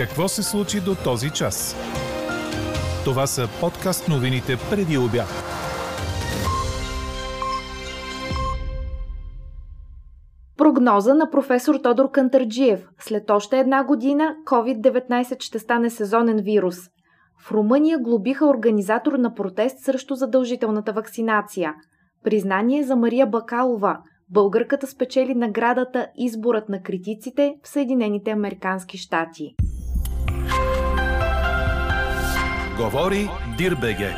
Какво се случи до този час? Това са подкаст новините преди обяд. Прогноза на професор Тодор Кантарджиев. След още една година COVID-19 ще стане сезонен вирус. В Румъния глобиха организатор на протест срещу задължителната вакцинация. Признание за Мария Бакалова. Българката спечели наградата Изборът на критиците в Съединените Американски щати. Говори Дирбеге.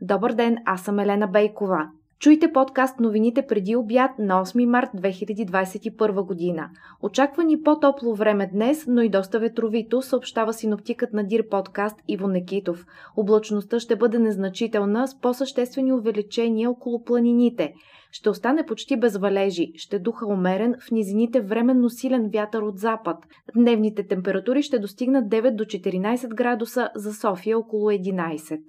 Добър ден, аз съм Елена Бейкова. Чуйте подкаст новините преди обяд на 8 март 2021 година. Очаква ни по-топло време днес, но и доста ветровито, съобщава синоптикът на Дир подкаст Иво Некитов. Облачността ще бъде незначителна с по-съществени увеличения около планините. Ще остане почти без валежи, ще духа умерен, в низините временно силен вятър от запад. Дневните температури ще достигнат 9 до 14 градуса, за София около 11.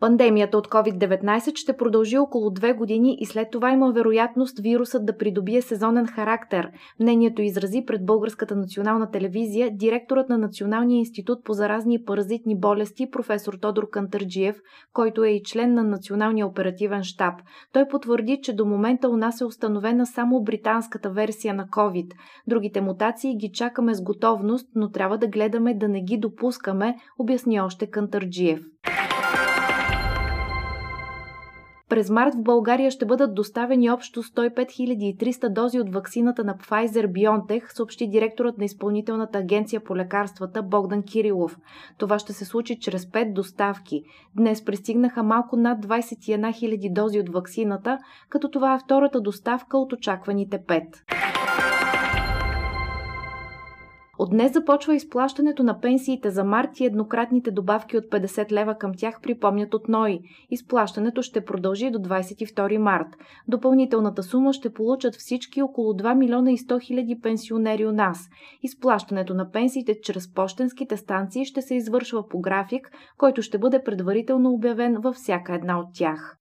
Пандемията от COVID-19 ще продължи около две години и след това има вероятност вирусът да придобие сезонен характер. Мнението изрази пред Българската национална телевизия директорът на Националния институт по заразни и паразитни болести професор Тодор Кантърджиев, който е и член на Националния оперативен штаб. Той потвърди, че до момента у нас е установена само британската версия на COVID. Другите мутации ги чакаме с готовност, но трябва да гледаме да не ги допускаме, обясни още Кантърджиев. През март в България ще бъдат доставени общо 105 300 дози от ваксината на Pfizer-BioNTech, съобщи директорът на изпълнителната агенция по лекарствата Богдан Кирилов. Това ще се случи чрез 5 доставки. Днес пристигнаха малко над 21 000 дози от ваксината, като това е втората доставка от очакваните 5. От днес започва изплащането на пенсиите за март и еднократните добавки от 50 лева към тях припомнят от НОИ. Изплащането ще продължи до 22 март. Допълнителната сума ще получат всички около 2 милиона и 100 хиляди пенсионери у нас. Изплащането на пенсиите чрез почтенските станции ще се извършва по график, който ще бъде предварително обявен във всяка една от тях.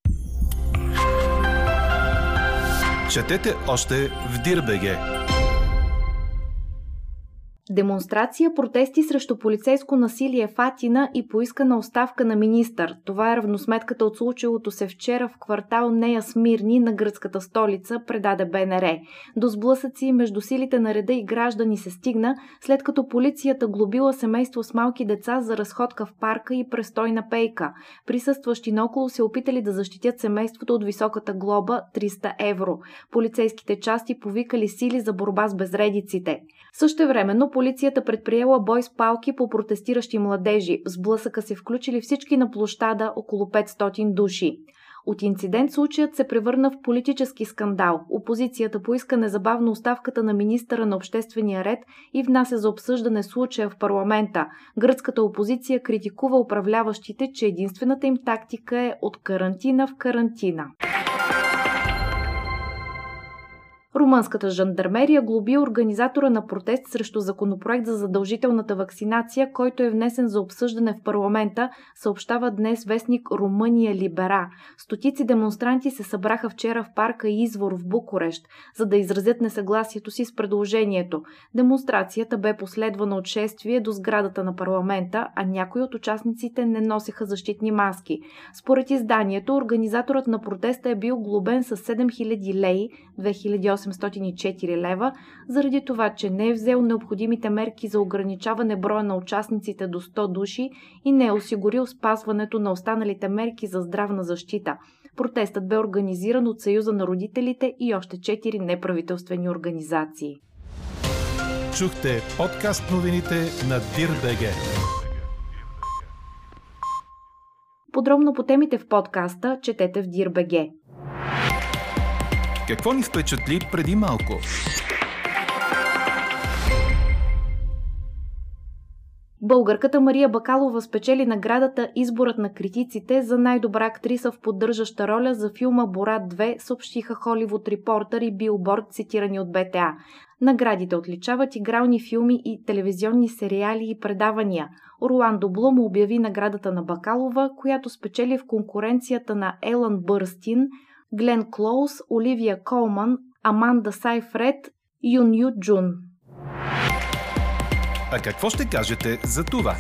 Четете още в Дирбеге! Демонстрация, протести срещу полицейско насилие в Атина и поискана оставка на министър. Това е равносметката от случилото се вчера в квартал Нея Смирни на гръцката столица, предаде БНР. До сблъсъци между силите на реда и граждани се стигна, след като полицията глобила семейство с малки деца за разходка в парка и престойна пейка. Присъстващи наоколо се опитали да защитят семейството от високата глоба 300 евро. Полицейските части повикали сили за борба с безредиците. Същевременно полицията предприела бой с палки по протестиращи младежи. В сблъсъка се включили всички на площада около 500 души. От инцидент случаят се превърна в политически скандал. Опозицията поиска незабавно оставката на министъра на обществения ред и внася за обсъждане случая в парламента. Гръцката опозиция критикува управляващите, че единствената им тактика е от карантина в карантина. Румънската жандармерия глоби организатора на протест срещу законопроект за задължителната вакцинация, който е внесен за обсъждане в парламента, съобщава днес вестник Румъния Либера. Стотици демонстранти се събраха вчера в парка Извор в Букурещ, за да изразят несъгласието си с предложението. Демонстрацията бе последвана от шествие до сградата на парламента, а някои от участниците не носеха защитни маски. Според изданието, организаторът на протеста е бил глобен с 7000 леи 2008 804 лева, заради това, че не е взел необходимите мерки за ограничаване броя на участниците до 100 души и не е осигурил спазването на останалите мерки за здравна защита. Протестът бе организиран от Съюза на родителите и още 4 неправителствени организации. Чухте подкаст новините на Дирбеге. Подробно по темите в подкаста четете в Дирбеге. Какво ни впечатли преди малко? Българката Мария Бакалова спечели наградата Изборът на критиците за най-добра актриса в поддържаща роля за филма Борат 2, съобщиха Холивуд Репортър и Билборд, цитирани от БТА. Наградите отличават игрални филми и телевизионни сериали и предавания. Орландо Блум обяви наградата на Бакалова, която спечели в конкуренцията на Елън Бърстин – Глен Клоус, Оливия Колман, Аманда Сайфред, Юн Ю Джун. А какво ще кажете за това?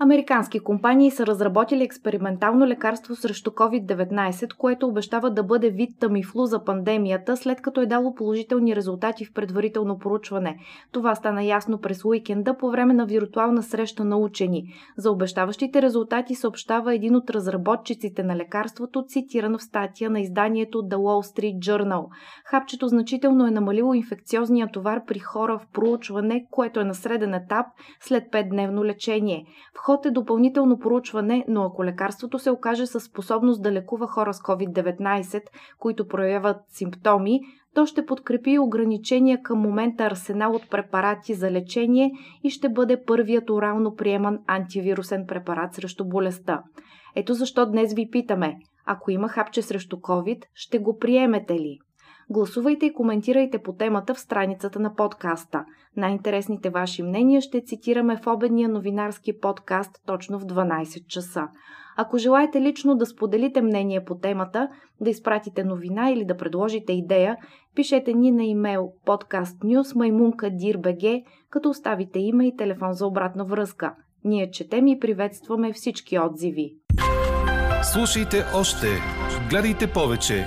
Американски компании са разработили експериментално лекарство срещу COVID-19, което обещава да бъде вид тамифлу за пандемията, след като е дало положителни резултати в предварително проучване. Това стана ясно през уикенда по време на виртуална среща на учени. За обещаващите резултати съобщава един от разработчиците на лекарството, цитиран в статия на изданието The Wall Street Journal. Хапчето значително е намалило инфекциозния товар при хора в проучване, което е на среден етап след 5-дневно лечение. В ход е допълнително проучване, но ако лекарството се окаже със способност да лекува хора с COVID-19, които проявяват симптоми, то ще подкрепи ограничения към момента арсенал от препарати за лечение и ще бъде първият орално приеман антивирусен препарат срещу болестта. Ето защо днес ви питаме, ако има хапче срещу COVID, ще го приемете ли? Гласувайте и коментирайте по темата в страницата на подкаста. Най-интересните ваши мнения ще цитираме в обедния новинарски подкаст точно в 12 часа. Ако желаете лично да споделите мнение по темата, да изпратите новина или да предложите идея, пишете ни на имейл podcastnews.maimunka.dir.bg, като оставите име и телефон за обратна връзка. Ние четем и приветстваме всички отзиви. Слушайте още, гледайте повече